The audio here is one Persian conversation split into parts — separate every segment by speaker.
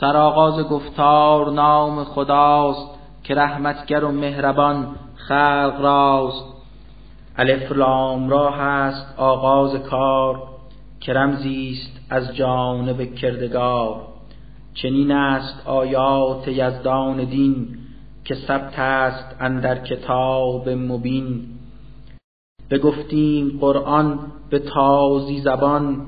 Speaker 1: سرآغاز گفتار نام خداست که رحمتگر و مهربان خلق راست. الف لام را هست آغاز کار که رمزی است از جانب کردگار. چنین است آیات یزدان دین که ثبت است اندر کتاب مبین. بگفتیم قرآن به تازی زبان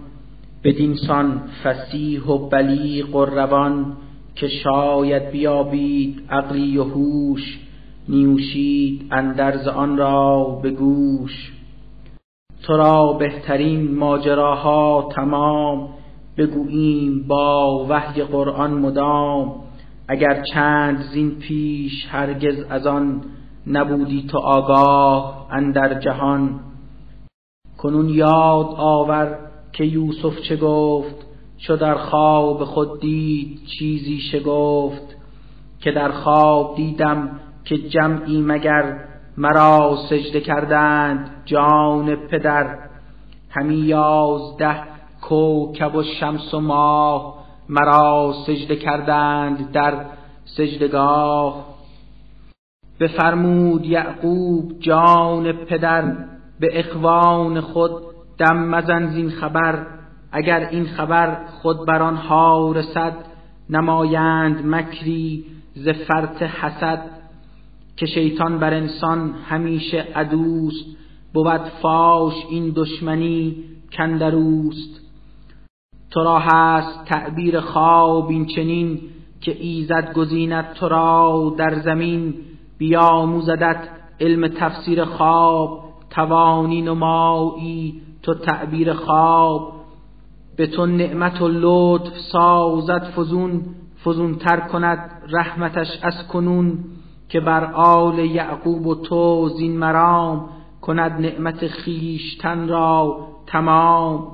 Speaker 1: بدینسان فسیح و بلیغ و روان که شاید بیابید عقلی و هوش نیوشید اندرز آن را به گوش. تو را بهترین ماجراها تمام بگوییم با وحی قرآن مدام. اگر چند زین پیش هرگز از آن نبودی تو آگاه اندر جهان. کنون یاد آور که یوسف چه گفت؟ چو در خواب خود دید چیزی شگفت. که در خواب دیدم که جمعی مگر مرا سجده کردند جان پدر. همی یازده کوکب و شمس و ماه مرا سجده کردند در سجدگاه. بفرمود یعقوب جان پدر به اخوان خود دم مزن زین خبر اگر این خبر خود بر آنها رسد نمایند مکری ز فرط حسد. که شیطان بر انسان همیشه عدوست بود فاش این دشمنی کندروست. تو را هست تعبیر خواب این چنین که ایزد گزیند تو را در زمین. بیاموزدت علم تفسیر خواب توانی نمایی تو تعبیر خواب به تو نعمت و لطف سازد فزون فزون تر کند رحمتش از کنون که بر آل یعقوب و تو زین مرام کند نعمت خیشتن را تمام.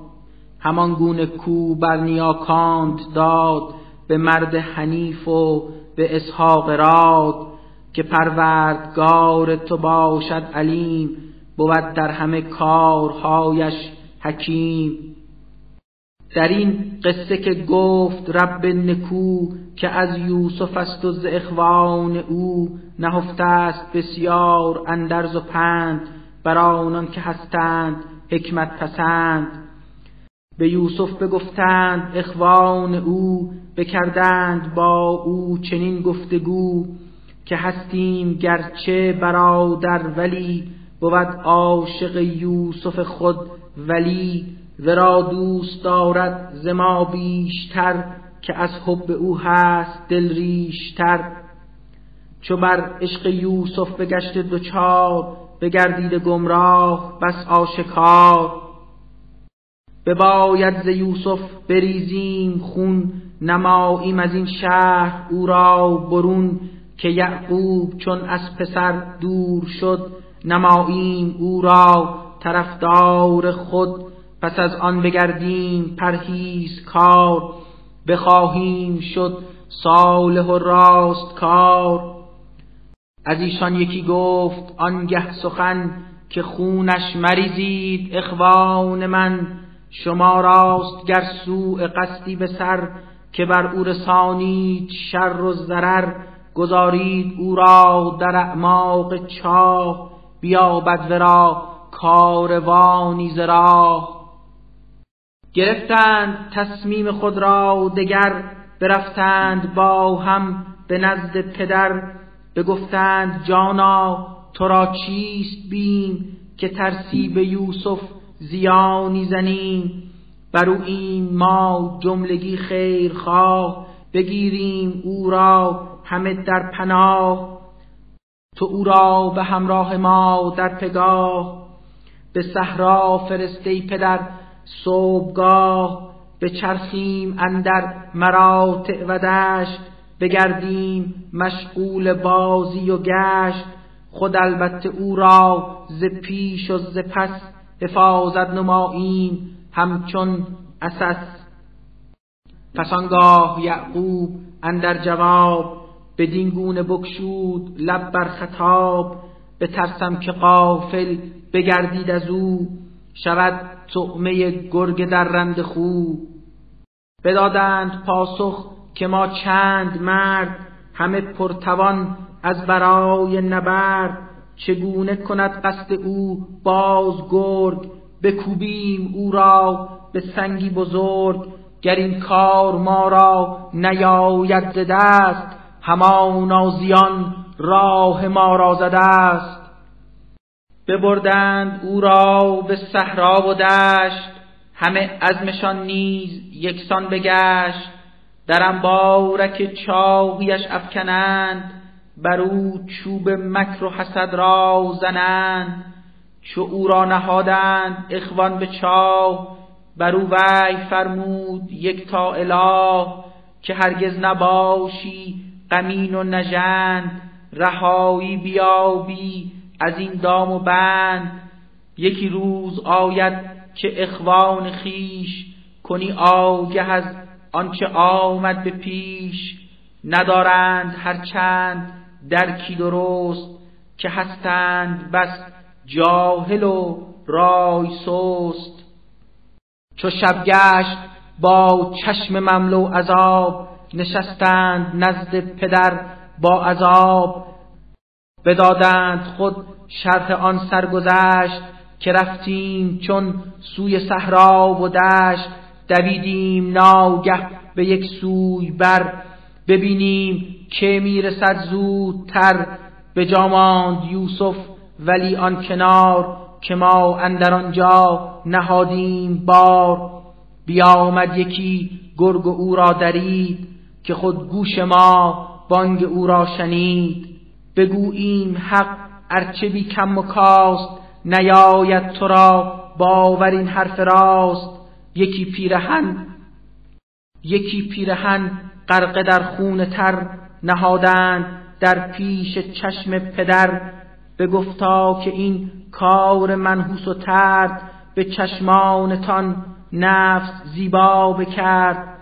Speaker 1: همان گونه کو بر نیاکانت داد به مرد حنیف و به اسحاق راد که پروردگار تو باشد علیم. بود در همه کارهایش حکیم. در این قصه که گفت رب نکو که از یوسف است و ز اخوان او نهفته است بسیار اندرز و پند بر آنان که هستند حکمت پسند. به یوسف بگفتند اخوان او بکردند با او چنین گفتگو که هستیم گرچه برادر ولی بود عاشق یوسف خود ولی ورا دوست دارد ز ما بیشتر که از حب او هست دل ریشتر. چو بر عشق یوسف بگشت دوچار بگردید گمراه بس آشکار. بباید ز یوسف بریزیم خون نماییم از این شهر او را برون که یعقوب چون از پسر دور شد نماییم او را طرفدار خود. پس از آن بگردیم پرهیز کار. بخواهیم شد صالح و راست کار. از ایشان یکی گفت آنگه سخن که خونش مریزید اخوان من. شما راست گر سوء قصدی به سر که بر او رسانید شر و ضرر گذارید او را در اعماق چاه. بیابد ورا کاروانی ز راه. گرفتند تصمیم خود را دگر برفتند با هم به نزد پدر بگفتند جانا تو را چیست بیم که ترسی به یوسف زیانی زنیم؟ بر او این ما جملگی خیر خواه بگیریم او را همه در پناه. تو او را به همراه ما در پگاه به صحرا فرسته پدر صبحگاه به چرخیم اندر مراتع و دشت بگردیم مشغول بازی و گشت. خود البته او را ز پیش و ز پس حفاظت نماییم همچون اسس پس یعقوب اندر جواب بدین گونه بکشود لب بر خطاب. بترسم که قافل بگردید از او. شود طعمه گرگ در رند خوب بدادند پاسخ که ما چند مرد همه پرتوان از برای نبرد. چگونه کند قصد او باز گرگ؟ بکوبیم او را به سنگی بزرگ. گر این کار ما را نیاید دست همانا زیان راه ما را زده است. ببردند او را به صحرا و دشت همه ازمشان نیز یکسان بگشت. در انبارک چاهیش افکنند بر او چوب مکر و حسد را زنند. چو او را نهادند اخوان به چاه بر او وی فرمود یک تا اله که هرگز نباشی غمین و نژند رهایی بیابی از این دام و بند. یکی روز آید که اخوان خیش کنی آگه از آنچه آمد به پیش. ندارند هرچند درکی درست که هستند بس جاهل و رای سست. چو شب گشت با چشم مملو عذاب نشستند نزد پدر با عذاب. بدادند خود شرح آن سرگذشت که رفتیم چون سوی صحرا و دشت. دویدیم ناگه به یک سوی بر. ببینیم که می‌رسد زودتر. به جاماند یوسف ولی آن کنار که ما اندر آنجا نهادیم بار. بیامد یکی گرگ او را درید. که خود گوش ما بانگ او را شنید. بگوییم حق ارچه بی کم و کاست نیاید تو را باور این حرف راست. یکی پیرهن یکی پیرهن غرقه در خون تر نهادند در پیش چشم پدر. به گفتا که این کار منحوس و ترد به چشمانتان نفس زیبا بکرد.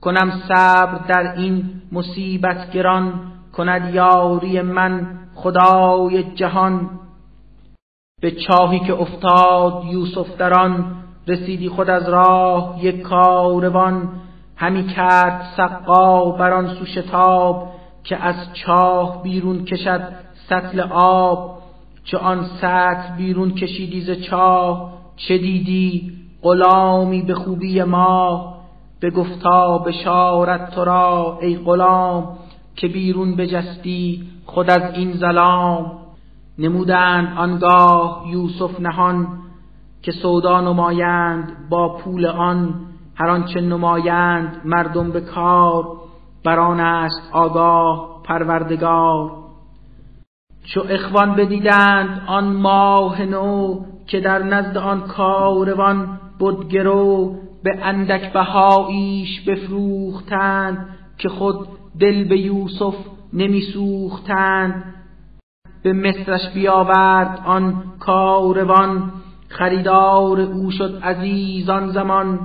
Speaker 1: کنم صبر در این مصیبت گران کند یاری من خدای جهان. به چاهی که افتاد یوسف در آن رسیدی خود از راه یک کاروان. همی کرد سقا بر آن سو شتاب که از چاه بیرون کشد سطل آب. چه آن سطل بیرون کشیدی ز چاه چه دیدی؟ غلامی به خوبی ما. به گفتا بشارت تو را ای غلام که بیرون بجستی خود از این ظلام. نمودند آنگاه یوسف نهان که سودا نمایند با پول آن هر آنچه نمایند مردم به کار. بران است آگاه پروردگار. چو اخوان بدیدند آن ماه نو که در نزد آن کاروان بدگرو به اندک بهاییش بفروختند که خود دل به یوسف نمی سوختند به مصرش بیاورد آن کاروان خریدار او شد عزیزان زمان.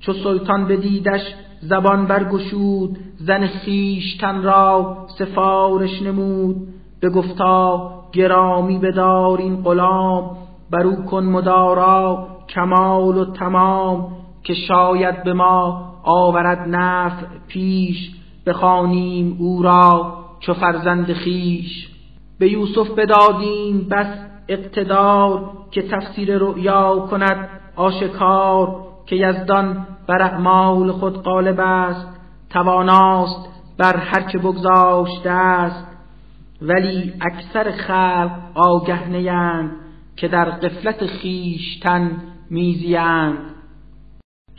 Speaker 1: چو سلطان بدیدش زبان برگشود زن خیشتن را سفارش نمود. به گفتا گرامی بدار این غلام برو کن مدارا کمال و تمام. که شاید به ما آورد نفع پیش بخوانیم او را چو فرزند خیش به یوسف بدادیم بس اقتدار که تفسیر رؤیا کند آشکار که یزدان بر اعمال خود غالب است تواناست بر هر که بگذاشته است ولی اکثر خلق آگه نیند که در قفلت خیشتن میزیند.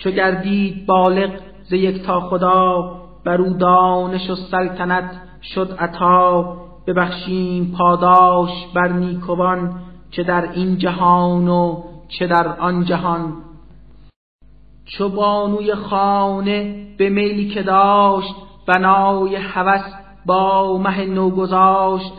Speaker 1: چو گردید بالغ ز تا خدا بر او دانش و سلطنت شد عطا. ببخشیم پاداش بر نیکوان چه در این جهان و چه در آن جهان. چو بانوی خانه به میلی که داشت بنای هوس با مه نو گذاشت.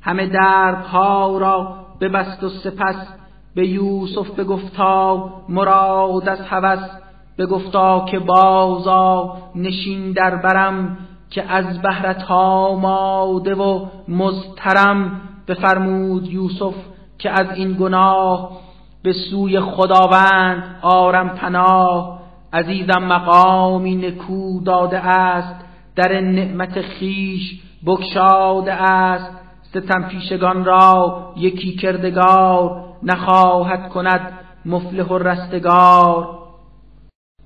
Speaker 1: همه دربها را ببست و سپس به یوسف بگفتا مراد از هوس. بگفتا که بازا نشین در برم که از بهرت آماده و مزترم بفرمود یوسف که از این گناه به سوی خداوند آرم پناه. عزیزم مقامی نکو داده است در نعمت خیش بگشاده است. ستم پیشگان را یکی کردگار نخواهد کند مفلح و رستگار.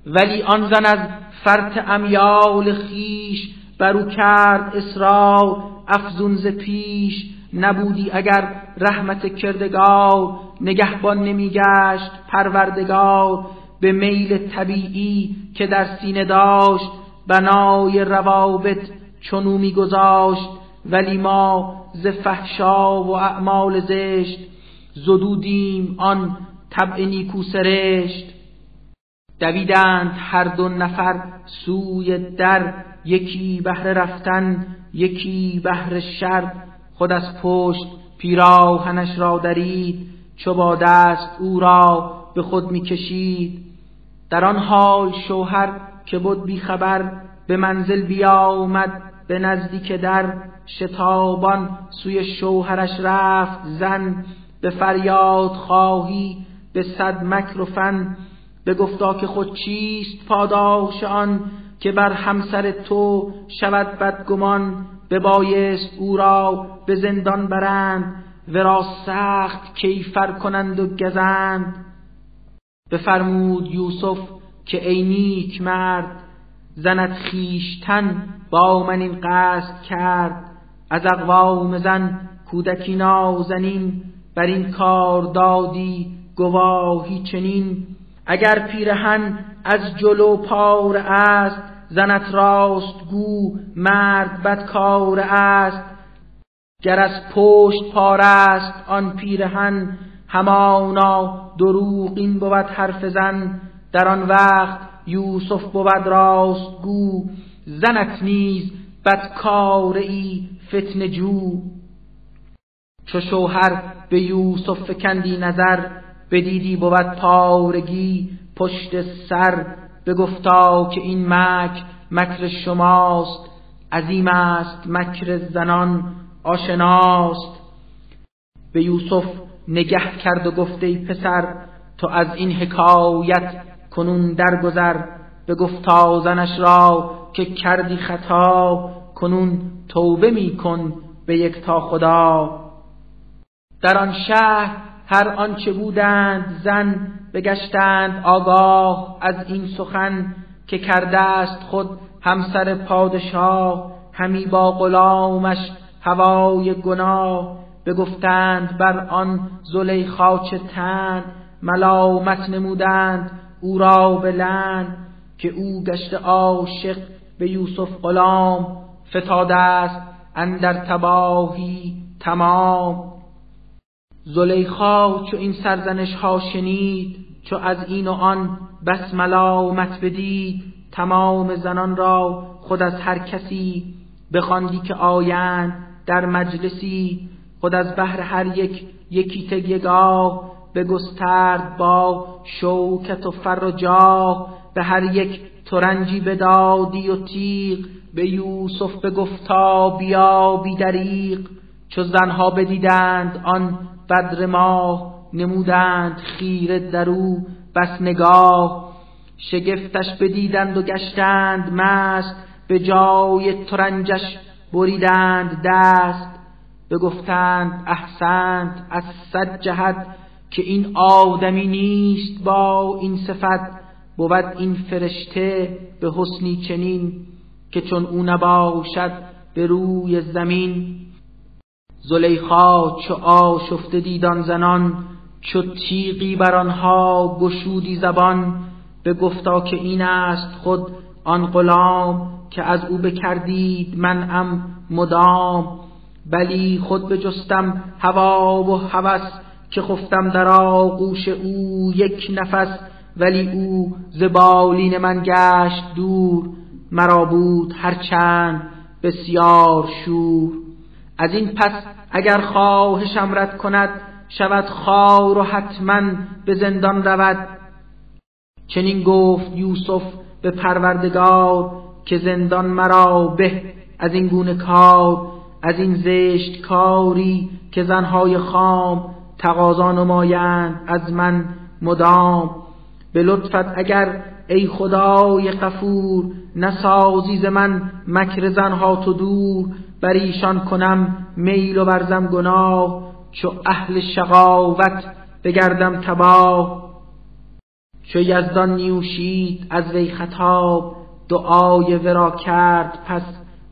Speaker 1: ولی آن زن از فرط امیال خیش برو کرد اصرار افزون پیش. نبودی اگر رحمت کردگار نگهبان نمیگشت پروردگار. به میل طبیعی که در سینه داشت بنای روابط چونو میگذاشت. ولی ما ز فحشا و اعمال زشت زدودیم آن طبع نیکو سرشت. دویدند هر دو نفر سوی در یکی بهر رفتن یکی بهر شر. خود از پشت پیراهنش را درید چو با دست او را به خود می‌کشید. در آن حال شوهر که بود بیخبر به منزل بیامد به نزدیک در. شتابان سوی شوهرش رفت زن به فریاد خواهی به صد مکر گفتا که خود چیست پاداش آن که بر همسر تو شود بدگمان ببایست او را به زندان برند ورا سخت کیفر کنند و گزند. بفرمود یوسف که ای نیک مرد زند خیشتن با من این قصد کرد. از اقوام زن کودکی نازنین بر این کار دادی گواهی چنین. اگر پیرهن از جلو پار است زنت راست گو مرد بدکار است. گر از پشت پار است آن پیرهن همانا دروغ این بود حرف زن. در آن وقت یوسف بود راست گو زنت نیز بدکار ای فتن جو. چو شوهر به یوسف فکندی نظر بدیدی بود پارگی پشت سر بگفتا که این مکر مکر شماست عظیم است مکر زنان آشناست. به یوسف نگه کرد و گفته ای پسر تو از این حکایت کنون درگذر. به گفتا زنش را که کردی خطا کنون توبه می کن به یک تا خدا. در آن شهر هر آنچه بودند زن بگشتند آگاه از این سخن که کرده است خود همسر پادشاه همی با غلامش هوای گناه. بگفتند بر آن زلیخا چه تن ملامت نمودند او را بلند که او گشت عاشق به یوسف غلام فتاده است اندر تباهی تمام. زلیخا چو این سرزنش ها شنید چو از این و آن بس ملامت بدید. تمام زنان را خود از هر کسی بخواندی که آیند در مجلسی. خود از بهر هر یک یکی تگیگاه بگسترد با شوکت و فر و جاه. به هر یک ترنجی بدادی و تیغ به یوسف بگفتا بیا بی دریق چو زنها بدیدند آن بدر ماه نمودند خیره در بس نگاه. شگفتش بدیدند و گشتند مست به جای ترنجش بریدند دست. بگفتند احسنت از صد جهت که این آدمی نیست با این صفت. بود این فرشته به حسنی چنین که چون او نباشد به روی زمین. زلیخا چو آشفته دیدان زنان چو تیغی بر آنها گشودی زبان. به گفتا که این است خود آن غلام که از او بکردید من ام مدام. بلی خود بجستم هوا و هوس که خفتم در آغوش او یک نفس ولی او زبالین من گشت دور. مرا بود هرچند بسیار شور. از این پس اگر خواهشم رد کند شود خار و حتما به زندان رود. چنین گفت یوسف به پروردگار که زندان مرا به از این گونه کار از این زشت کاری که زنهای خام تقاضا نمایند از من مدام. به لطفت اگر ای خدای غفور نسازی ز من مکر زنها تو دور بر ایشان کنم میل و برزم گناه چو اهل شقاوت بگردم تباه. چو یزدان نیوشید از وی خطاب دعای ورا کرد پس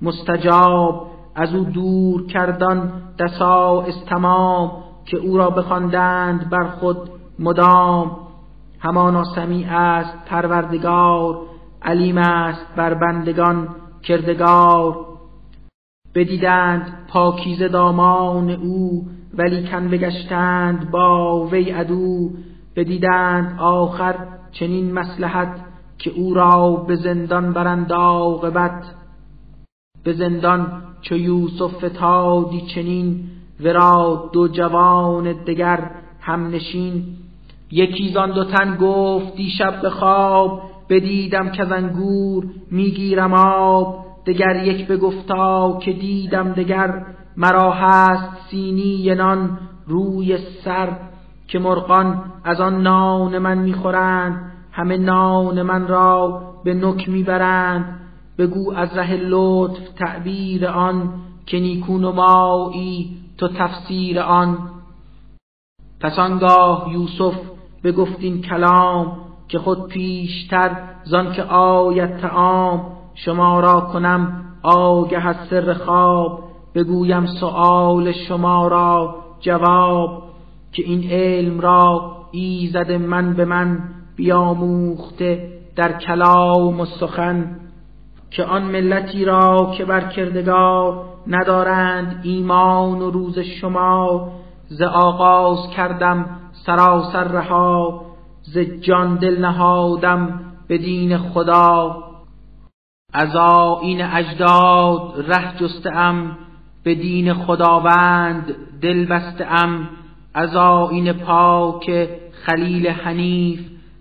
Speaker 1: مستجاب. از او دور کردان دسا استمام که او را بخواندند بر خود مدام. همانا سمیع است پروردگار علیم است بر بندگان کردگار. بدیدند پاکیزه دامان او ولی کن بگشتند با وی عدو. بدیدند آخر چنین مسلحت که او را به زندان برند عاقبت. به زندان چو یوسف فتادی چنین ورا دو جوان دگر هم نشین. یکی زان دو تن گفت دیشب به خواب بدیدم که انگور می‌گیرم آب. دگر یک بگفتا که دیدم دگر مرا هست سینی نان روی سر که مرغان از آن نان من می‌خورند همه نان من را به نک می‌برند. بگو از ره لطف تعبیر آن که نیکون و مایی تو تفسیر آن. پس آنگاه یوسف بگفت این کلام که خود پیشتر زان که آید تعام شما را کنم آگه از سر خواب. بگویم سؤال شما را جواب که این علم را ایزد من به من بیاموخته در کلام و سخن. که آن ملتی را که بر کردگار ندارند ایمان و روز شما ز آغاز کردم سراسر رها ز جان دل نهادم به دین خدا. از آیین اجداد ره جسته ام به دین خداوند دل بسته ام. از آیین پاک خلیل حنیف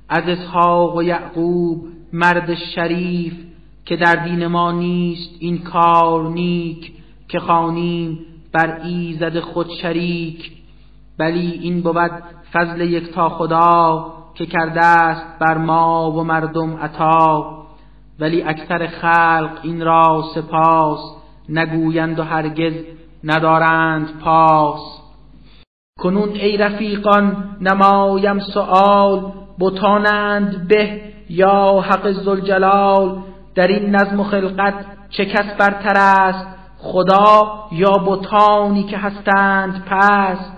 Speaker 1: از اسحاق و یعقوب مرد شریف که در دین ما نیست این کار نیک که خانیم بر ایزد خود شریک. بلی این بود فضل یکتا خدا که کرده است بر ما و مردم عطا. ولی اکثر خلق این را سپاس نگویند و هرگز ندارند پاس. کنون ای رفیقان نمایم سؤال بتانند به یا حق زلجلال در این نظم و خلقت چه کس برتر است خدا یا بتانی که هستند پست؟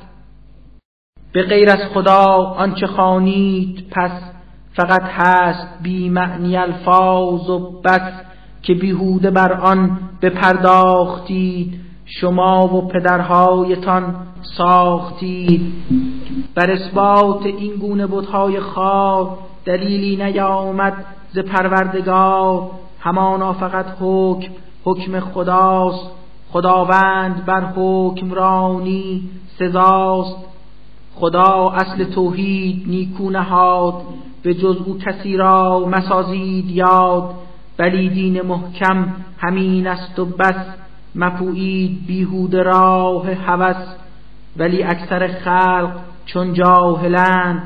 Speaker 1: به غیر از خدا آنچه خانید پس فقط هست بی معنی الفاظ و بس که بیهوده بر آن بپرداختید. شما و پدرهایتان ساختید. بر اثبات این گونه بتهای خواه دلیلی نیامد ز پروردگار. همانا فقط حکم حکم خداست. خداوند بر حکمرانی سزاست. خدا اصل توحید نیکو نهاد به جز او کسی را مسازید یاد. بلی دین محکم همین است و بس مپویید بیهود راه هوس. ولی اکثر خلق چون جاهلند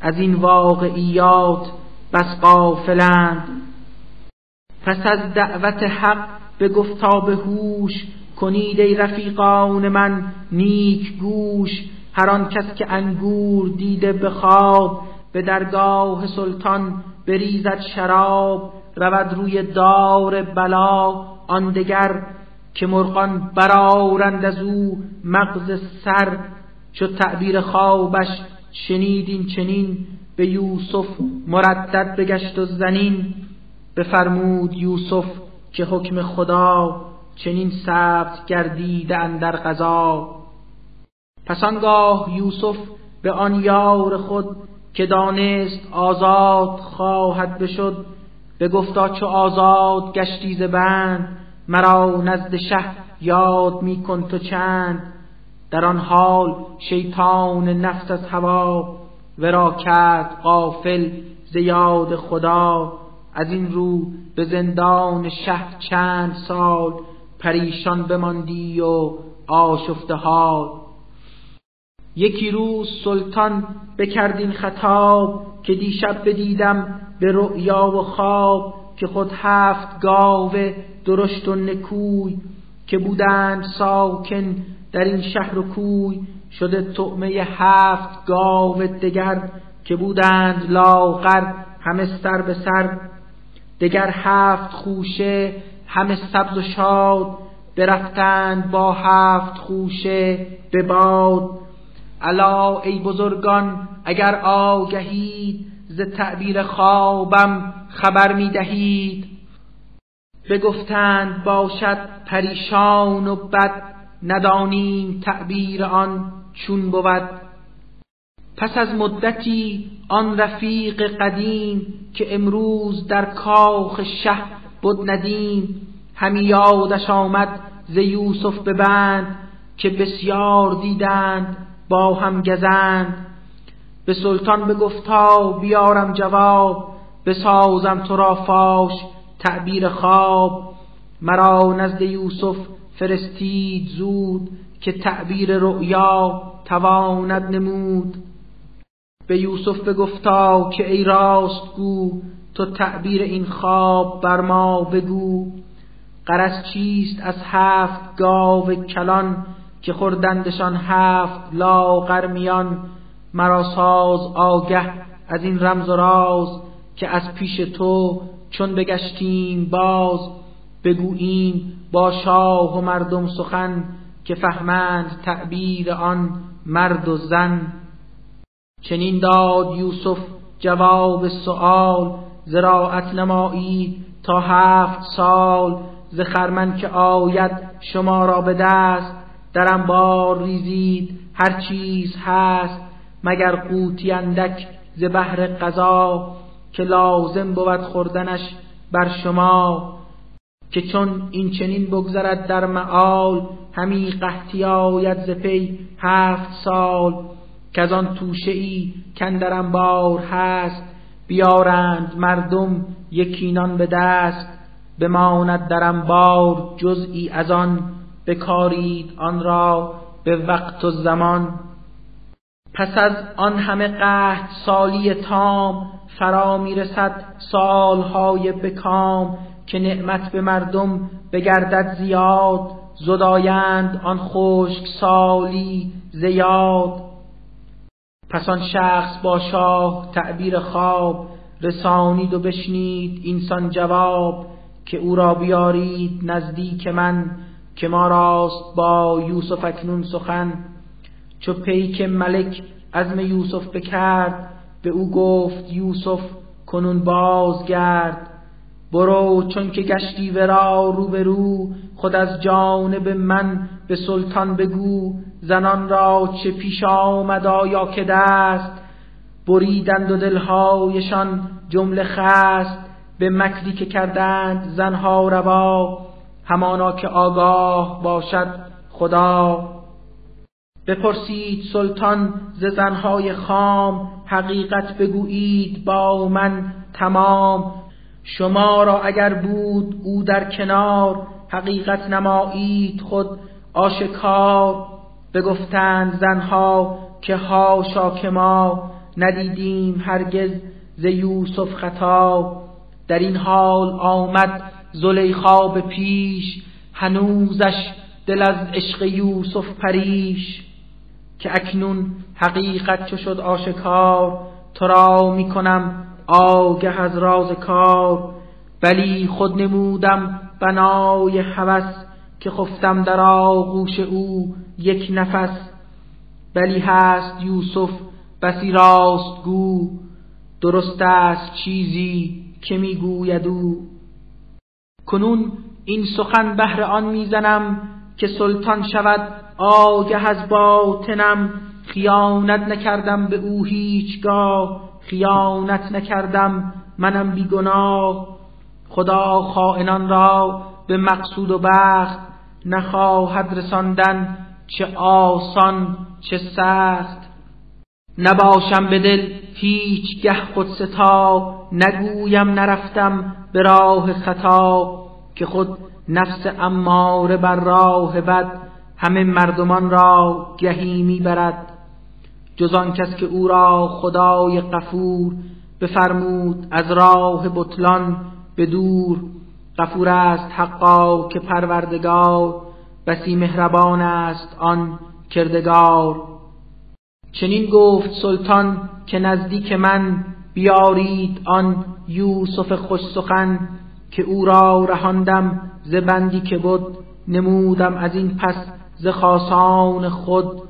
Speaker 1: از این واقعیات بس قافلند پس از دعوت حق به گفتا به هوش کنید ای رفیقان من نیک گوش. هر آن کس که انگور دیده به خواب به درگاه سلطان بریزد شراب رود روی دار بلا آن دگر که مرغان برارند از او مغز سر چو تعبیر خوابش شنیدین چنین به یوسف مردد بگشت و زنین بفرمود یوسف که حکم خدا چنین ثبت گردیده اندر قضا. پس آنگاه یوسف به آن یار خود که دانست آزاد خواهد بشد به گفتا چو آزاد گشتی بند مرا نزد شه یاد می کن تو چند. در آن حال شیطان نفس از هوا ورا کرد غافل ز یاد خدا. از این رو به زندان شه چند سال پریشان بماندی و آشفته حال. یکی روز سلطان بکردین خطاب که دیشب بدیدم به رؤیا و خواب که خود هفت گاوه درشت و نکوی که بودند ساکن در این شهر و کوی شده طعمه هفت گاو دگر که بودند لاغر همه سر به سر دگر هفت خوشه همه سبز و شاد برفتند با هفت خوشه به باد الا ای بزرگان اگر آگهید ز تعبیر خوابم خبر می دهید بگفتند باشد پریشان و بد ندانیم تعبیر آن چون بود. پس از مدتی آن رفیق قدیم که امروز در کاخ شه بود ندیم همی یادش آمد ز یوسف ببند که بسیار دیدند با هم گزند. به سلطان بگفتا بیارم جواب بسازم تو را فاش تعبیر خواب. مرا نزد یوسف فرستید زود که تعبیر رؤیا تواند نمود. به یوسف بگفتا که ای راست گو تو تعبیر این خواب بر ما بگو. قرص چیست از هفت گاو کلان که خوردندشان هفت لاغر میان مرا ساز آگه از این رمز و راز که از پیش تو چون بگشتیم باز بگوییم با شاه و مردم سخن که فهمند تعبیر آن مرد و زن. چنین داد یوسف جواب سؤال زراعت نمایید تا هفت سال ز خرمن که آید شما را به دست. در بار ریزید. هر چیز هست مگر قوتی اندک ز بحر قضا که لازم بود خوردنش بر شما. که چون این چنین بگذرد در معال همی قحطی آید ز پی هفت سال. که از آن توشه ای کندرم بار هست بیارند مردم یکینان به دست. بماند درم بار جزئی از آن بکارید آن را به وقت و زمان. پس از آن همه قحط سالی تام فرا می‌رسد سالهای بکام که نعمت به مردم بگردد زیاد. زدایند آن خشک سالی زیاد. پس آن شخص با شاه تعبیر خواب رسانید و بشنید اینسان جواب که او را بیارید نزدیک من. که ما راست با یوسف اکنون سخن چو پیک ملک عزم یوسف بکرد به او گفت یوسف کنون بازگرد. برو چون که گشتی ورا رو به رو خود از جانب من به سلطان بگو. زنان را چه پیش آمد آیا که دست؟ بریدند و دلهایشان جمله خست. به مکری که کردند زنها روا همانا که آگاه باشد خدا. بپرسید سلطان ز زنهای خام حقیقت بگویید با من تمام. شما را اگر بود او در کنار حقیقت نمایید خود آشکار. بگفتند زنها که هاشا که ما ندیدیم هرگز ز یوسف خطا در این حال آمد زلیخا به پیش هنوزش دل از عشق یوسف پریش که اکنون حقیقت چو شد آشکار تو را می‌کنم آگه از راز کار ولی خود نمودم بنای هوس که خفتم در آغوش او یک نفس بلی هست یوسف بسی راست گو درست است چیزی که می‌گوید او. کنون این سخن بهر آن می‌زنم که سلطان شود آگه از باطنم. خیانت نکردم به او هیچگاه خیانت نکردم منم بیگناه. خدا خائنان را به مقصود و بخت نخواهد رساندن چه آسان چه سخت. نباشم به دل هیچ گه خود ستا نگویم نرفتم به راه خطا که خود نفس اماره بر راه بد همه مردمان را گهی می‌برد. جز آن کس که او را خدای غفور بفرمود از راه بطلان به دور. غفور است حقا که پروردگار بسی مهربان است آن کردگار. چنین گفت سلطان که نزدیک من بیارید آن یوسف خوش سخن که او را رهاندم ز بندی که بود نمودم از این پس ز خاصان خود.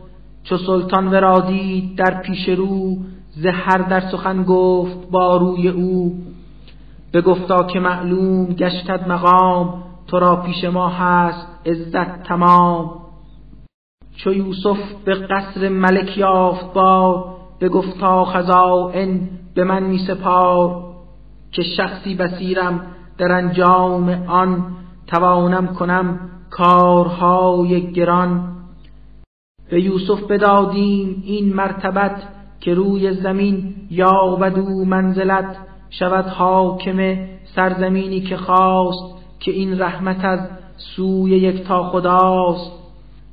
Speaker 1: چو سلطان ورا دید در پیش رو ز هر در سخن گفت با روی او. بگفتا که معلوم گشتد مقام تو را پیش ما هست عزت تمام. چو یوسف به قصر ملک یافت با بگفتا خزائن به من می سپار که شخصی بسیرم در انجام آن توانم کنم کارهای گران. به یوسف بدادیم این مرتبت که روی زمین یابد او منزلت شود حاکم سرزمینی که خواست که این رحمت از سوی یک تا خداست.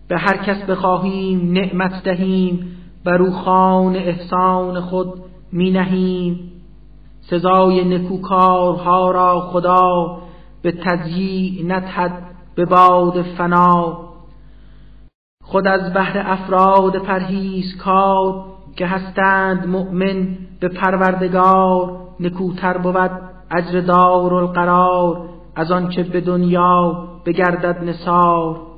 Speaker 1: به هر کس بخواهیم نعمت دهیم بر او خان احسان خود می نهیم. سزای نکوکارها را خدا به تضییع ندهد به باد فنا. خود از بهر افراد پرهیز کار که هستند مؤمن به پروردگار نکوتر بود اجر دار القرار از آنچه به دنیا بگردد نصار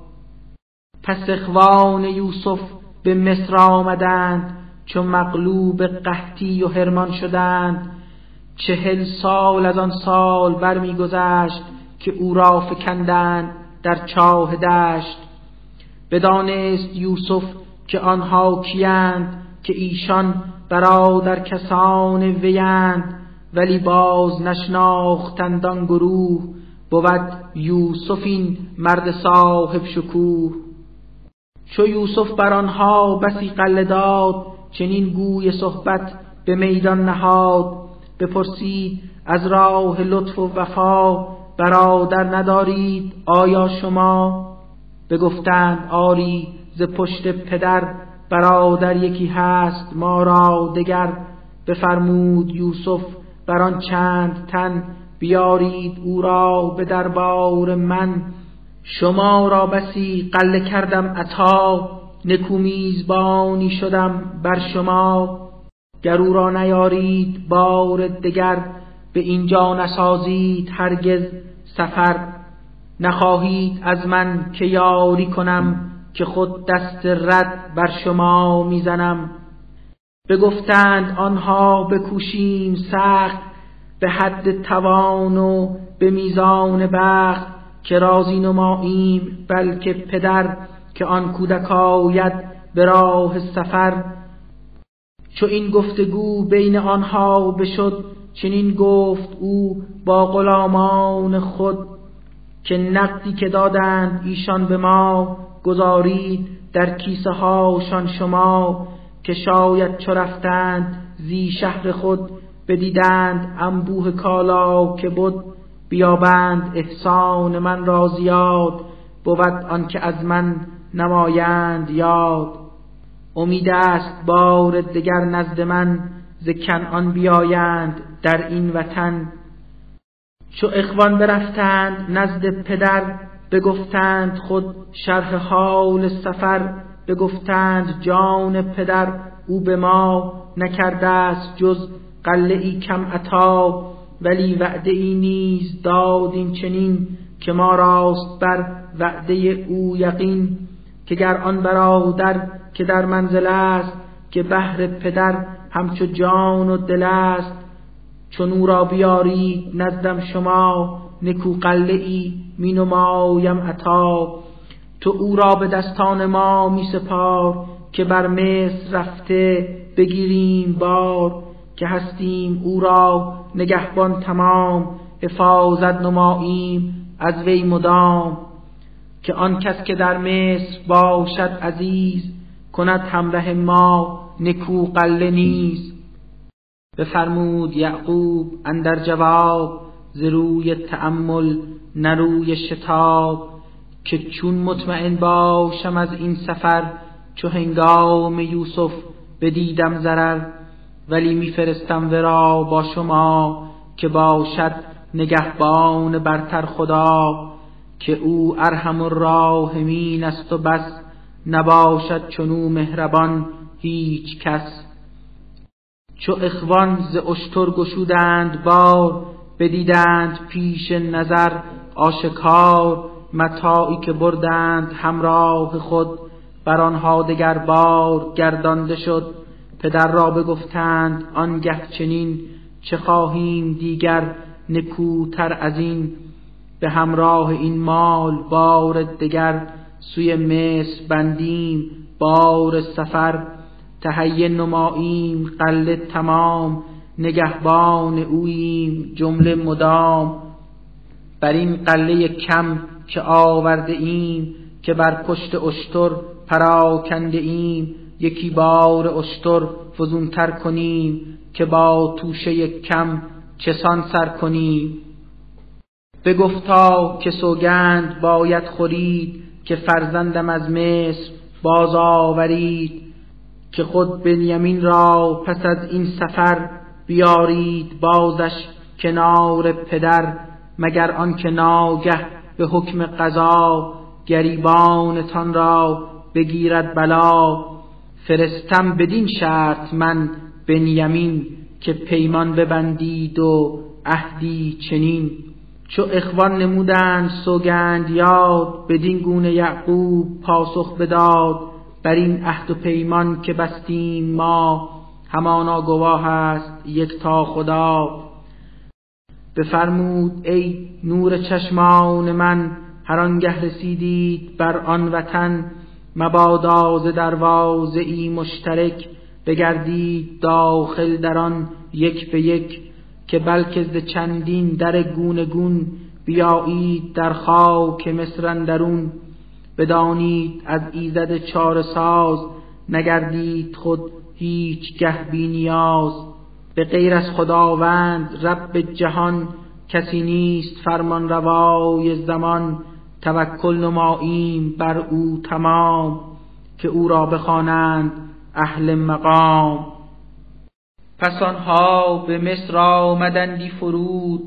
Speaker 1: پس اخوان یوسف به مصر آمدند چون مغلوب قحطی و هرمان شدند. چهل سال از آن سال برمیگذشت که او را فکندند در چاه دشت. بدانست یوسف که آنها کیند که ایشان برادر کسان ویند ولی باز نشناختند آن گروه بود یوسف این مرد صاحب شکوه. چو یوسف بر آنها بسی قله داد چنین گوی صحبت به میدان نهاد. بپرسید از راه لطف و وفا برادر ندارید؟ آیا شما؟ بگفتند آری ز پشت پدر برادر یکی هست ما را دگر. بفرمود یوسف بر آن چند تن بیارید او را به دربار من. شما را بسی قله کردم عطا نکومیزبانی شدم بر شما. گر او را نیارید بار دگر به اینجا نسازید هرگز سفر. نخواهید از من که یاری کنم که خود دست رد بر شما می‌زنم. بگفتند آنها بکوشیم سخت به حد توان و به میزان بخت. که رازی نماییم بلکه پدر که آن کودک آید به راه سفر. چو این گفتگو بین آنها بشد چنین گفت او با غلامان خود که نقدی که دادند ایشان به ما گذارید در کیسه هاشان شما که شاید چو رفتند زی شهر خود بدیدند انبوه کالا که بود بیابند احسان من را زیاد بود آنکه از من نمایند یاد. امید است بار دگر نزد من ز کنعان بیایند در این وطن. چو اخوان برفتند نزد پدر بگفتند خود شرح حال سفر. بگفتند جان پدر او به ما نکرده است جز قله کم عطا. ولی وعده ای نیز دادیم چنین که ما راست بر وعده او یقین که گر آن برادر که در منزل است که بهر پدر همچو جان و دل است چون او را بیارید نزدم شما نکو قله ای می نمایم عطا. تو او را به دستان ما می سپار که بر مصر رفته بگیریم بار. که هستیم او را نگهبان تمام حفاظت نماییم از وی مدام. که آن کس که در مصر باشد عزیز کند همراه ما نکو قله نیز. بفرمود یعقوب اندر جواب ز روی تأمل نروی شتاب. که چون مطمئن باشم از این سفر چو هنگام یوسف بدیدم ضرر. ولی میفرستم ورا با شما که باشد نگهبان برتر خدا که او ارحم الراحمین است و بس نباشد چنو مهربان هیچ کس. چو اخوان ز اشتر گشودند بار بدیدند پیش نظر آشکار متاعی که بردند همراه خود بر آنها دگر بار گردانده شد. پدر را بگفتند آنگه چنین چه خواهیم دیگر نکوتر از این؟ به همراه این مال بار دگر سوی مصر بندیم بار سفر تهیه نماییم قله تمام نگهبان اوییم جمله مدام. بر این قله کم که آورده ایم که بر پشت اشتر پراکنده ایم یکی بار اشتر فزونتر کنیم که با توشه کم چسان سر کنیم. بگفتا که سوگند باید خورید که فرزندم از مصر باز آورید. که خود بنیامین را پس از این سفر بیارید بازش کنار پدر مگر آنکه ناگه به حکم قضا گریبانتان را بگیرد بلا. فرستم بدین شرط من بنیامین که پیمان ببندید و عهدی چنین. چو اخوان نمودند سوگند یاد بدین گونه یعقوب پاسخ بداد. بر این عهد و پیمان که بستیم ما همانا گواه است یک تا خدا. بفرمود ای نور چشمان من هر آنگه رسیدید بر آن وطن مبادا ز دروازه ای مشترک بگردید داخل در آن یک به یک که بلکه ز چندین در گونه گون بیایید در خاک مصر اندرون. بدانید از ایزد چار ساز نگردید خود هیچ گه بی نیاز. به غیر از خداوند رب جهان کسی نیست فرمان روای زمان. توکل نماییم بر او تمام که او را بخوانند اهل مقام. پس آنها به مصر آمدندی فرود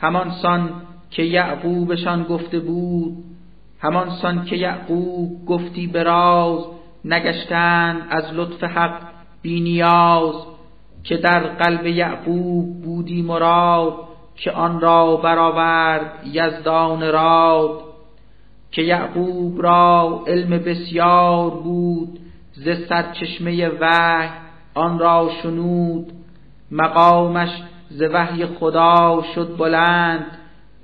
Speaker 1: همان سان که یعقوبشان گفته بود همان سان که یعقوب گفتی براز نگشتند از لطف حق بی نیاز که در قلب یعقوب بودی مراد که آن را برآورد یزدان راد. که یعقوب را علم بسیار بود ز سرچشمه وحی آن را شنود. مقامش ز وحی خدا شد بلند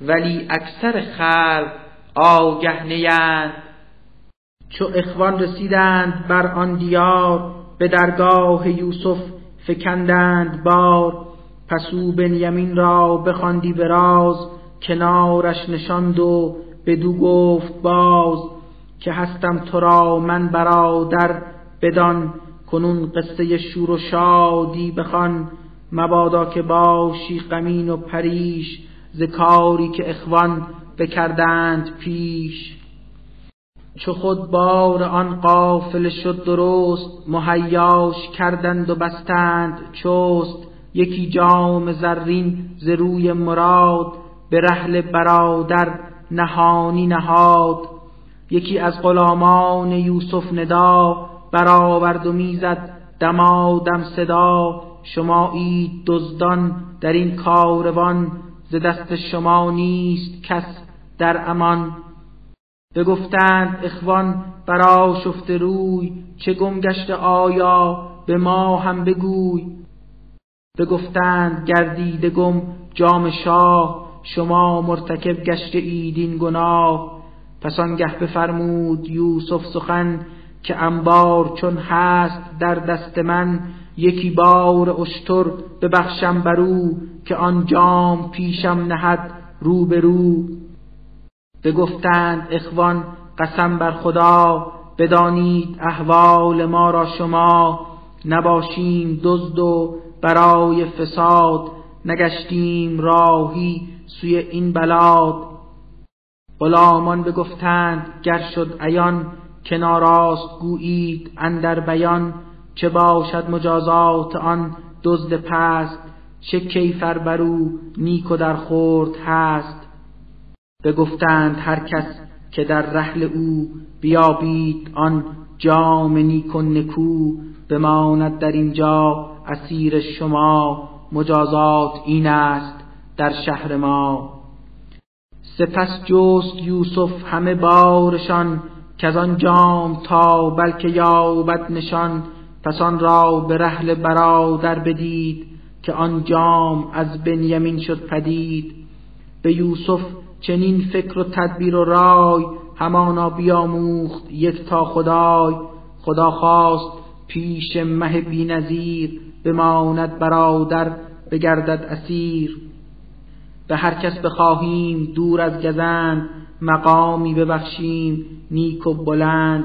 Speaker 1: ولی اکثر خلق آگه نیند چو اخوان رسیدند بر آن دیار به درگاه یوسف فکندند بار. پس او بنیامین را بخواندی به راز کنارش نشاند و بدو گفت باز که هستم تو را من برادر بدان کنون قصه شور و شادی بخوان. مبادا که باشی غمین و پریش ز کاری که اخوان بکردند پیش. چو خود بار آن قافل شد درست مهیاش کردند و بستند چست. یکی جام زرین ز روی مراد به رحل برادر نهانی نهاد. یکی از غلامان یوسف ندا برآورد و می‌زد دمادم صدا. شما اید دزدان در این کاروان ز دست شما نیست کس در امان. بگفتند اخوان برا شفته روی چه گم گشته آیا؟ به ما هم بگوی. بگفتند گردیده گم جام شاه شما مرتکب گشته ایدین گناه. پس آنگه بفرمود یوسف سخن که انبار چون هست در دست من یکی بار اشتر ببخشم برو که آن جام پیشم نهد رو به رو بگفتند اخوان قسم بر خدا بدانید احوال ما را شما. نباشیم دزد و برای فساد نگشتیم راهی سوی این بلاد. غلامان بگفتند گر شد عیان که ناراست گویید اندر بیان. چه باشد مجازات آن دزد پست؟ چه کیفر بر او نیک و در خورد هست؟ بگفتند هر کس که در رحل او بیابید آن جام نیک و نکو. بماند در اینجا اسیر شما. مجازات این است. در شهر ما. سپس جست یوسف همه بارشان که از آن جام تا بلکه یابد نشان. پس آن را به رحل برادر بدید که آن جام از بنیمین شد پدید. به یوسف چنین فکر و تدبیر و رای همانا بیاموخت یک تا خدای. خدا خواست پیش مه بینظیر بماند برادر بگردد اسیر. به هر کس بخواهیم دور از گزند مقامی ببخشیم نیک و بلند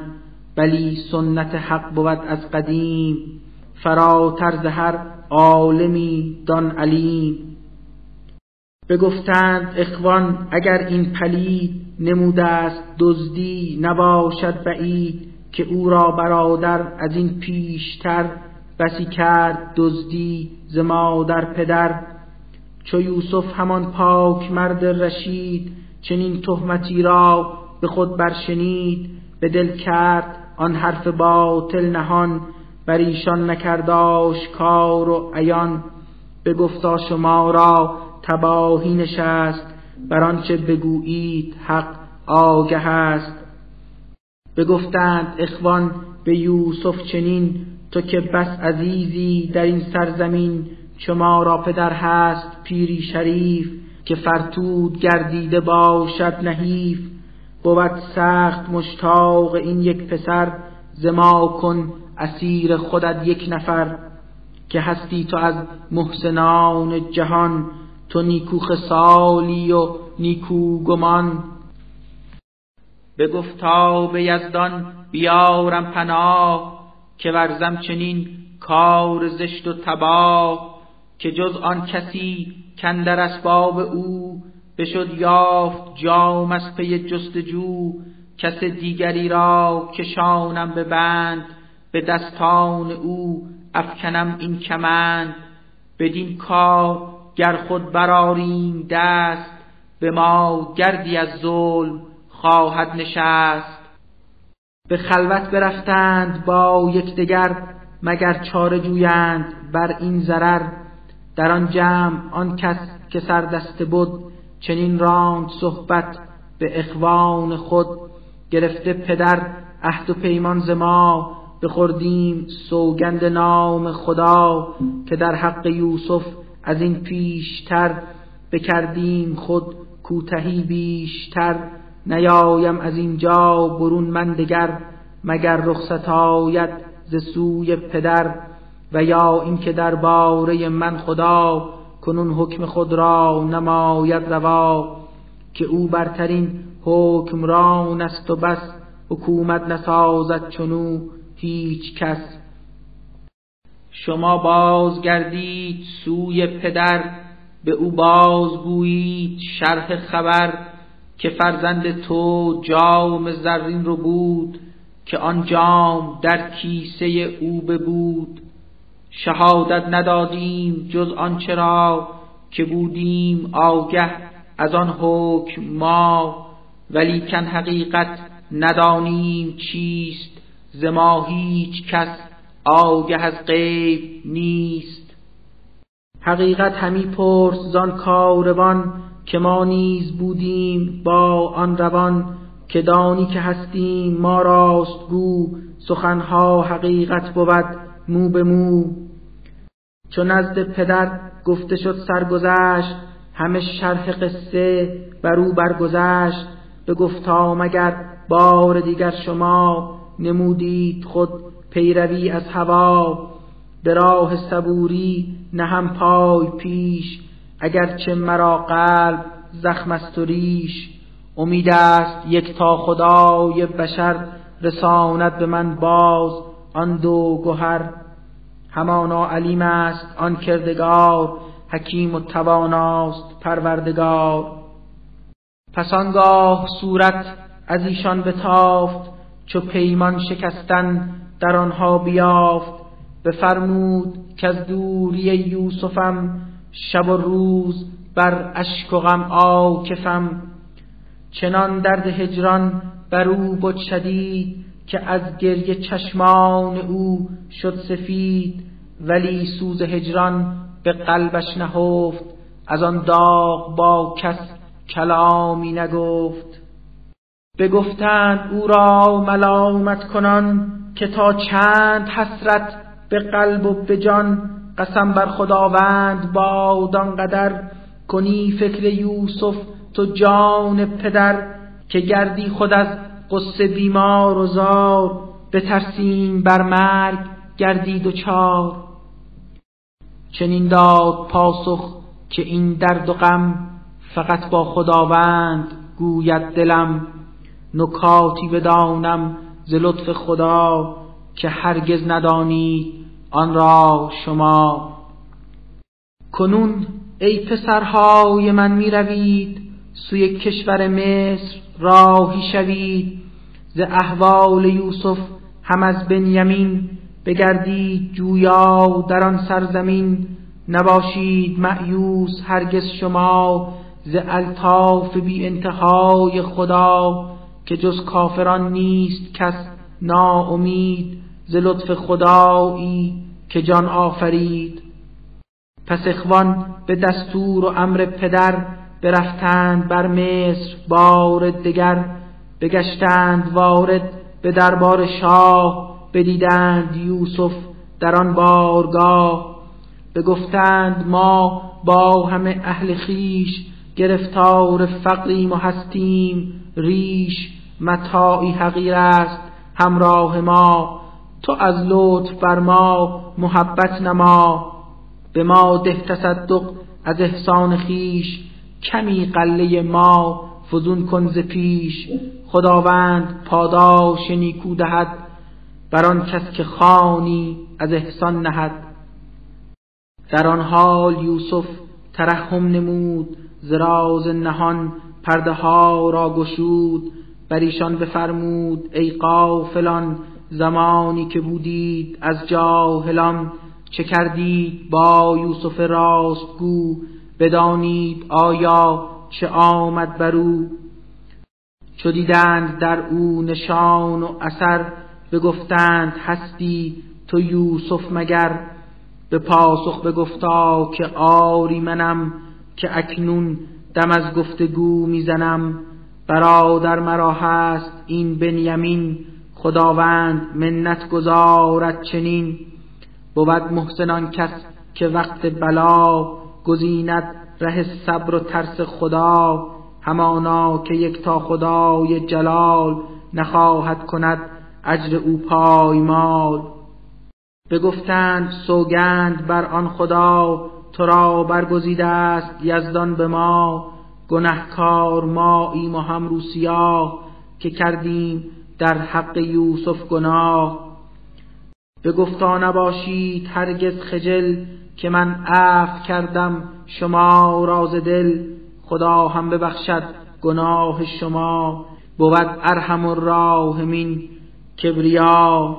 Speaker 1: بلی سنت حق بود از قدیم فراتر ز هر عالمی دان علیم. بگفتند اخوان اگر این پلید نموده است دزدی نباشد بعید که او را برادر از این پیشتر بسی کرد دزدی ز مادر پدر. چو یوسف همان پاک مرد رشید چنین تهمتی را به خود برشنید به دل کرد آن حرف باطل نهان بر ایشان نکرداش کار و عیان. گفتا شما را تباهی نشست بر آنچه بگویید حق آگه است. بگفتند اخوان به یوسف چنین تو که بس عزیزی در این سرزمین شما را پدر هست پیری شریف که فرتود گردیده باشد نحیف بود سخت مشتاق این یک پسر زما کن اسیر خودت یک نفر. که هستی تو از محسنان جهان تو نیکو خسالی و نیکو گمان. گفتا به یزدان بیارم پناه که ورزم چنین کار زشت و تباه. که جز آن کسی کندر اسباب او بشد یافت جام از پی جستجو کس دیگری را کشانم به بند به دستان او افکنم این کمند. بدین کار گر خود براریم دست به ما گردی از ظلم خواهد نشست. به خلوت برفتند با یکدیگر مگر چاره جویند بر این ضرر؟ در آن جمع آن کس که سردسته بود چنین راند صحبت به اخوان خود گرفته پدر عهد و پیمان ز ما بخوردیم سوگند نام خدا که در حق یوسف از این پیشتر بکردیم خود کوتهی بیشتر نیایم از اینجا برون من دگر مگر رخصت آید ز سوی پدر و یا اینکه درباره من خدا کنون حکم خود را نماید روا که او برترین حکمران است و بس حکومت نسازد چنو هیچ کس. شما بازگردید سوی پدر به او بازگویید شرح خبر که فرزند تو جام زرین رو بود که آن جام در کیسه او ببود. شهادت ندادیم جز آنچه را که بودیم آگه از آن حکم ما ولیکن حقیقت ندانیم چیست ز ما هیچ کس آگه از غیب نیست. حقیقت همی پرس زان کاروان که ما نیز بودیم با آن روان که دانی که هستیم ما راست گو سخنها حقیقت بود مو به مو. چون نزد پدر گفته شد سرگذشت همه شرح قصه بر او برگذشت. به گفتا مگر بار دیگر شما نمودید خود پیروی از هوا به راه صبوری نهم پای پیش. اگرچه مرا قلب زخم است و ریش امید است یک تا خدای بشر رساند به من باز. آن دو گهر همانا علیم است آن کردگار حکیم و تواناست پروردگار. پس آنگاه صورت از ایشان بتافت چو پیمان شکستن در آنها بیافت. بفرمود که از دوری یوسفم شب و روز بر اشک و غم آکفم چنان درد هجران بر او بود شدید که از گریه چشمان او شد سفید ولی سوز هجران به قلبش نهفت. از آن داغ با کس کلامی نگفت. بگفتند او را ملامت کنان که تا چند حسرت به قلب و به جان قسم بر خداوند باد قدر. کنی فکر یوسف تو جان پدر که گردی خود از قصه بیمار و زار ترسیم بر مرگ گردید و چار. چنین داد پاسخ که این درد و غم فقط با خداوند گوید دلم. نکاتی بدانم ز لطف خدا که هرگز ندانید آن را شما. کنون ای پسرهای من می روید سوی کشور مصر راهی شوید. ز احوال یوسف هم از بنیمین بگردید جویا در آن سرزمین. نباشید معیوس هرگز شما ز الطاف بی انتهای خدا که جز کافران نیست کس ناامید. ز لطف خدایی که جان آفرید. پس اخوان به دستور و امر پدر برفتند بر مصر بار دگر بگشتند وارد به دربار شاه بدیدند یوسف در آن بارگاه. بگفتند ما با همه اهل خیش گرفتار فقریم و هستیم ریش متاعی حقیر است همراه ما. تو از لطف بر ما محبت نما به ما ده تصدق از احسان خیش کمی قله ما فزون کن ز پیش. خداوند پاداش نیکو دهد بر آن کس که خانی از احسان نهد. در آن حال یوسف ترحم نمود زراز نهان پرده ها را گشود. بر ایشان بفرمود ای قافلان زمانی که بودید از جاهلان چه کردید با یوسف راستگو؟ بدانید آیا چه آمد بر او؟ چو دیدند در او نشان و اثر بگفتند هستی تو یوسف مگر؟ به پاسخ بگفتا که آری منم که اکنون دم از گفتگو می‌زنم. برادر مرا هست این بنیمین خداوند منت گذارد چنین. بود محسنان کس که وقت بلا گزیند ره صبر و ترس خدا همانا که یک تا خدای جلال نخواهد کند اجر او پایمال. بگفتند سوگند بر آن خدا تو را برگزیده است یزدان به ما. گنهکار ما ایم و هم روسیاه که کردیم در حق یوسف گناه. گفتا نباشید هرگز خجل که من عفو کردم شما راز دل خدا هم ببخشد گناه شما بود ارحم الراحمین کبریا.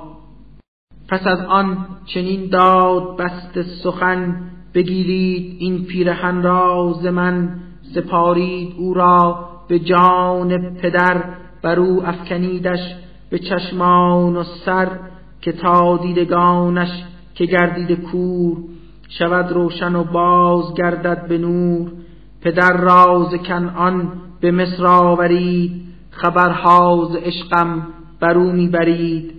Speaker 1: پس از آن چنین داد بست سخن بگیرید این پیرهن را ز من سپارید او را به جان پدر بر او افکنیدش به چشمان و سر که تا دیدگانش که گردید کور. شود روشن و باز گردد به نور. پدر راز کنعان به مصر آورید. خبرها ز عشقم بر او می‌برید.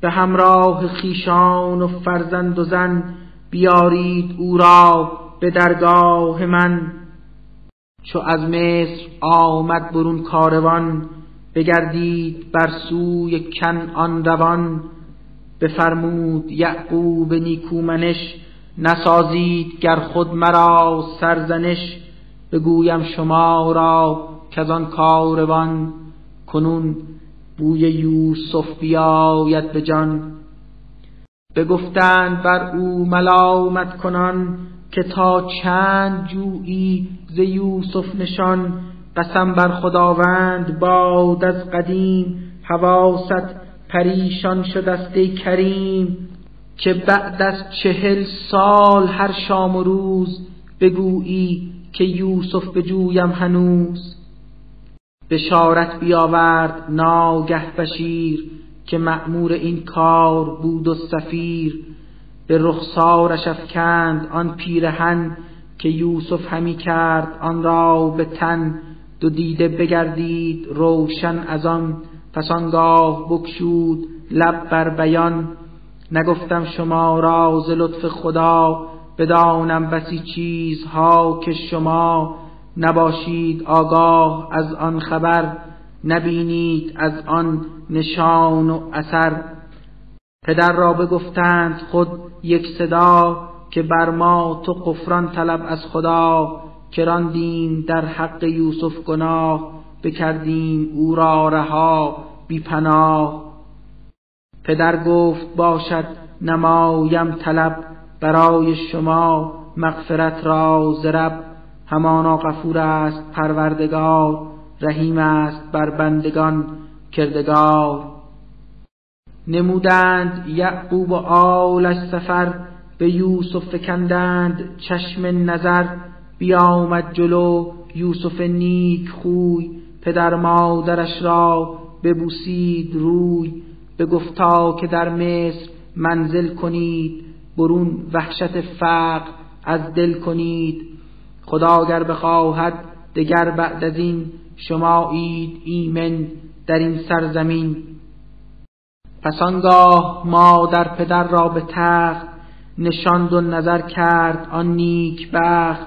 Speaker 1: به همراه خیشان و فرزند و زن بیارید او را به درگاه من. چو از مصر آمد برون کاروان بگردید بر سوی آن روان. بفرمود یعقوب نیکومنش نسازید گر خود مرا سرزنش بگویم شما را که آن کاروان. کنون بوی یوسف بیاید به جان. بگفتند بر او ملامت کنان که تا چند جویی ز یوسف نشان قسم بر خداوند باد از قدیم حواست پریشان شدسته کریم. که بعد از چهل سال هر شام و روز بگویی که یوسف بجویم هنوز. بشارت بیاورد ناگه بشیر که مأمور این کار بود و سفیر. به رخسارش افکند آن پیرهن که یوسف همی کرد آن را به تن دو دیده بگردید روشن از آن. پس آنگاه بکشود لب بر بیان. نگفتم شما راز لطف خدا بدانم بسی چیزها که شما نباشید آگاه از آن خبر نبینید از آن نشان و اثر. پدر را بگفتند خود یک صدا که بر ما تو قفران طلب از خدا که راندیم در حق یوسف گناه بکردیم او را رها بی پناه. پدر گفت باشد نمایم طلب برای شما مغفرت را زرب همانا غفور است پروردگار رحیم است بر بندگان کردگار. نمودند یعقوب و آلش سفر به یوسف فکندند چشم نظر. بیامد جلو یوسف نیک خوی پدر مادرش را ببوسید روی. گفتا که در مصر منزل کنید برون وحشت فقر از دل کنید. خدا اگر بخواهد دگر بعد از این شما اید ایمن در این سرزمین. پس آنگاه مادر پدر را به تخت نشاند و نظر کرد آن نیک بخت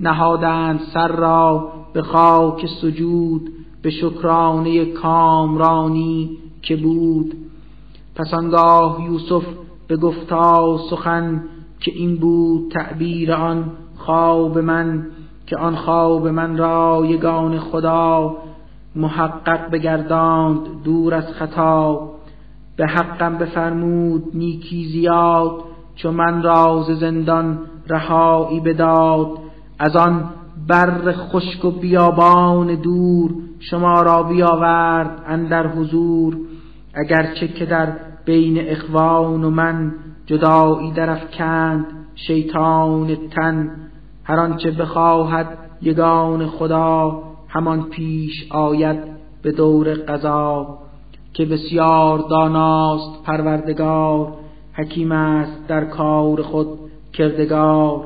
Speaker 1: نهادند سر را به خاک سجود به شکرانه کامرانی که بود. پس آنگاه یوسف به گفتا سخن که این بود تعبیر آن خواب من که آن خواب من را یگان خدا محقق بگرداند دور از خطا. به حقم بفرمود نیکی زیاد چو من راز زندان رهایی بداد. از آن بر خشک و بیابان دور شما را بیاورد اندر حضور. اگرچه که در بین اخوان و من جدایی کند شیطان تن هر آنچه بخواهد یگان خدا همان پیش آید به دور قضا. که بسیار داناست پروردگار حکیم است در کار خود کردگار.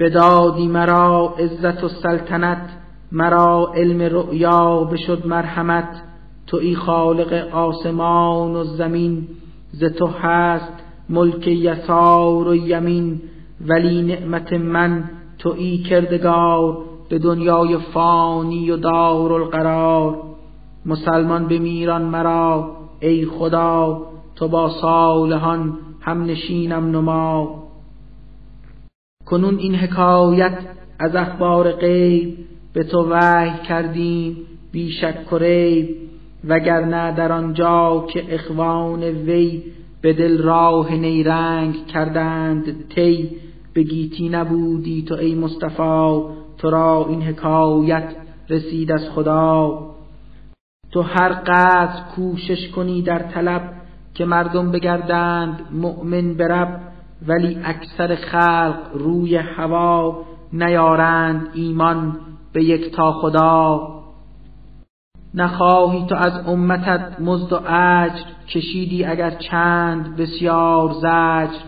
Speaker 1: بدادی مرا عزت و سلطنت مرا علم رؤیا بشد مرحمت. تو ای خالق آسمان و زمین ز تو هست ملک یسار و یمین ولی نعمت من تو ای کردگار به دنیای فانی و دار القرار مسلمان بمیران مرا ای خدا تو با صالحان هم نشینم نما. کنون این حکایت از اخبار غیب به تو وحی کردیم بی شک و وگرنه در آنجا که اخوان وی به دل راه نیرنگ کردند تی به گیتی نبودی تو ای مصطفی تو را این حکایت رسید از خدا. تو هر قدر کوشش کنی در طلب که مردم بگردند مؤمن برب ولی اکثر خلق روی هوا نیارند ایمان به یک تا خدا. نخواهی تو از امتت مزد و اجر کشیدی اگر چند بسیار زجر.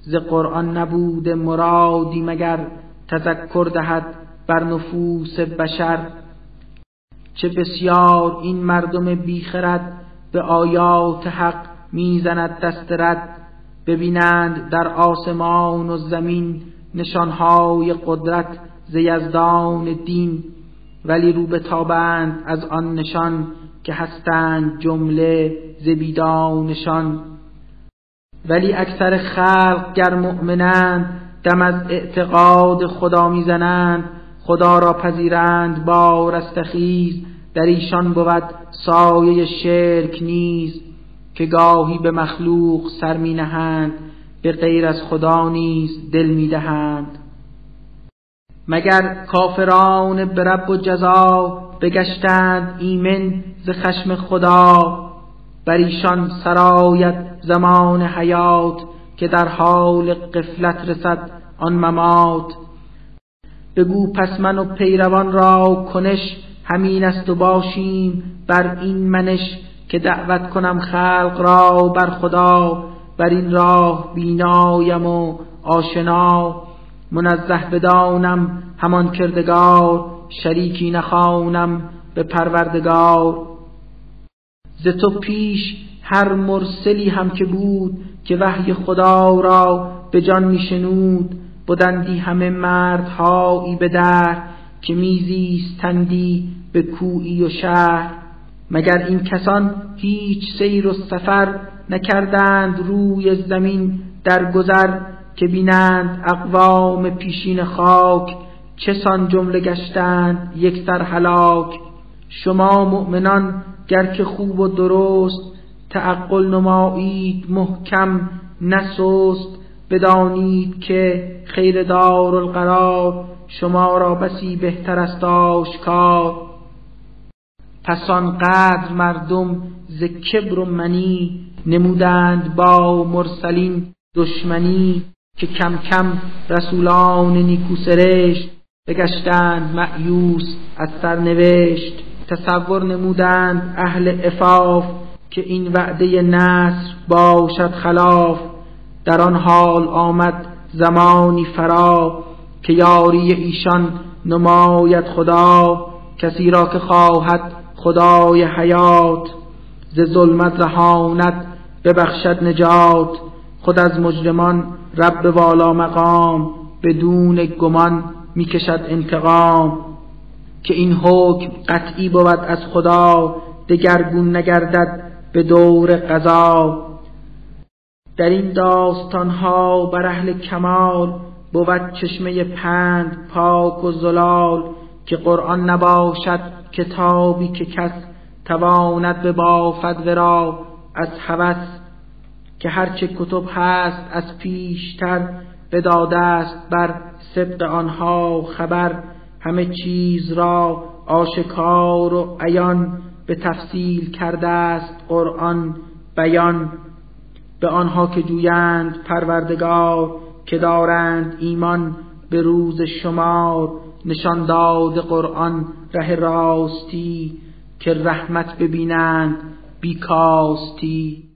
Speaker 1: ز قرآن نبود مرادی مگر تذکر دهد بر نفوس بشر. چه بسیار این مردم بیخرد به آیات حق می‌زند دست رد. ببینند در آسمان و زمین نشانهای قدرت ز یزدان دین. ولی رو تابند از آن نشان که هستند جمله زبیدانشان. ولی اکثر خلق گر مؤمنند دم از اعتقاد خدا می‌زنند. خدا را پذیرند با رستخیز در ایشان بود سایه شرک نیز که گاهی به مخلوق سر می نهند. به غیر از خدا نیز دل می دهند. مگر کافران به رب و جزا بگشتند ایمن ز خشم خدا؟ بر ایشان سرایت زمان حیات که در حال قفلت رسد آن ممات. بگو پس من و پیروان را کنش همین است و باشیم بر این منش که دعوت کنم خلق را بر خدا بر این راه بینایم و آشنا. منزه بدانم همان کردگار شریکی نخوانم به پروردگار. ز تو پیش هر مرسلی هم که بود که وحی خدا را به جان میشنود بودندی همه مردهایی به در که میزیستندی به کویی و شهر. مگر این کسان هیچ سیر و سفر نکردند روی زمین در گذر که بینند اقوام پیشین خاک چه سان جمله گشتند یک سر هلاک. شما مؤمنان گر که خوب و درست تعقل نمایید محکم نسست بدانید که خیر دار القرار شما را بسی بهتر است آشکار. پس قدر مردم ز کبر و منی نمودند با مرسلین دشمنی. که کم کم رسولان نیکو سرشت بگشتند معیوس از سرنوشت. تصور نمودند اهل افاف که این وعده نصر باشد خلاف. در آن حال آمد زمانی فرا که یاری ایشان نماید خدا کسی را که خواهد خدای حیات. ز ظلمت رهاند ببخشد نجات. خود از مجرمان رب والا مقام بدون گمان می‌کشد انتقام. که این حکم قطعی بود از خدا دگرگون نگردد به دور قضا. در این داستان ها بر اهل کمال بود چشمه پند پاک و زلال. که قرآن نباشد کتابی که کس تواند به بافد ورا. از هوس که هرچه کتب هست از پیشتر بداده است بر صدق آنها خبر همه چیز را آشکار و عیان به تفصیل کرده است قرآن بیان. به آنها که جویند پروردگار که دارند ایمان به روز شمار نشان داد قرآن ره راستی که رحمت ببینند بیکاستی.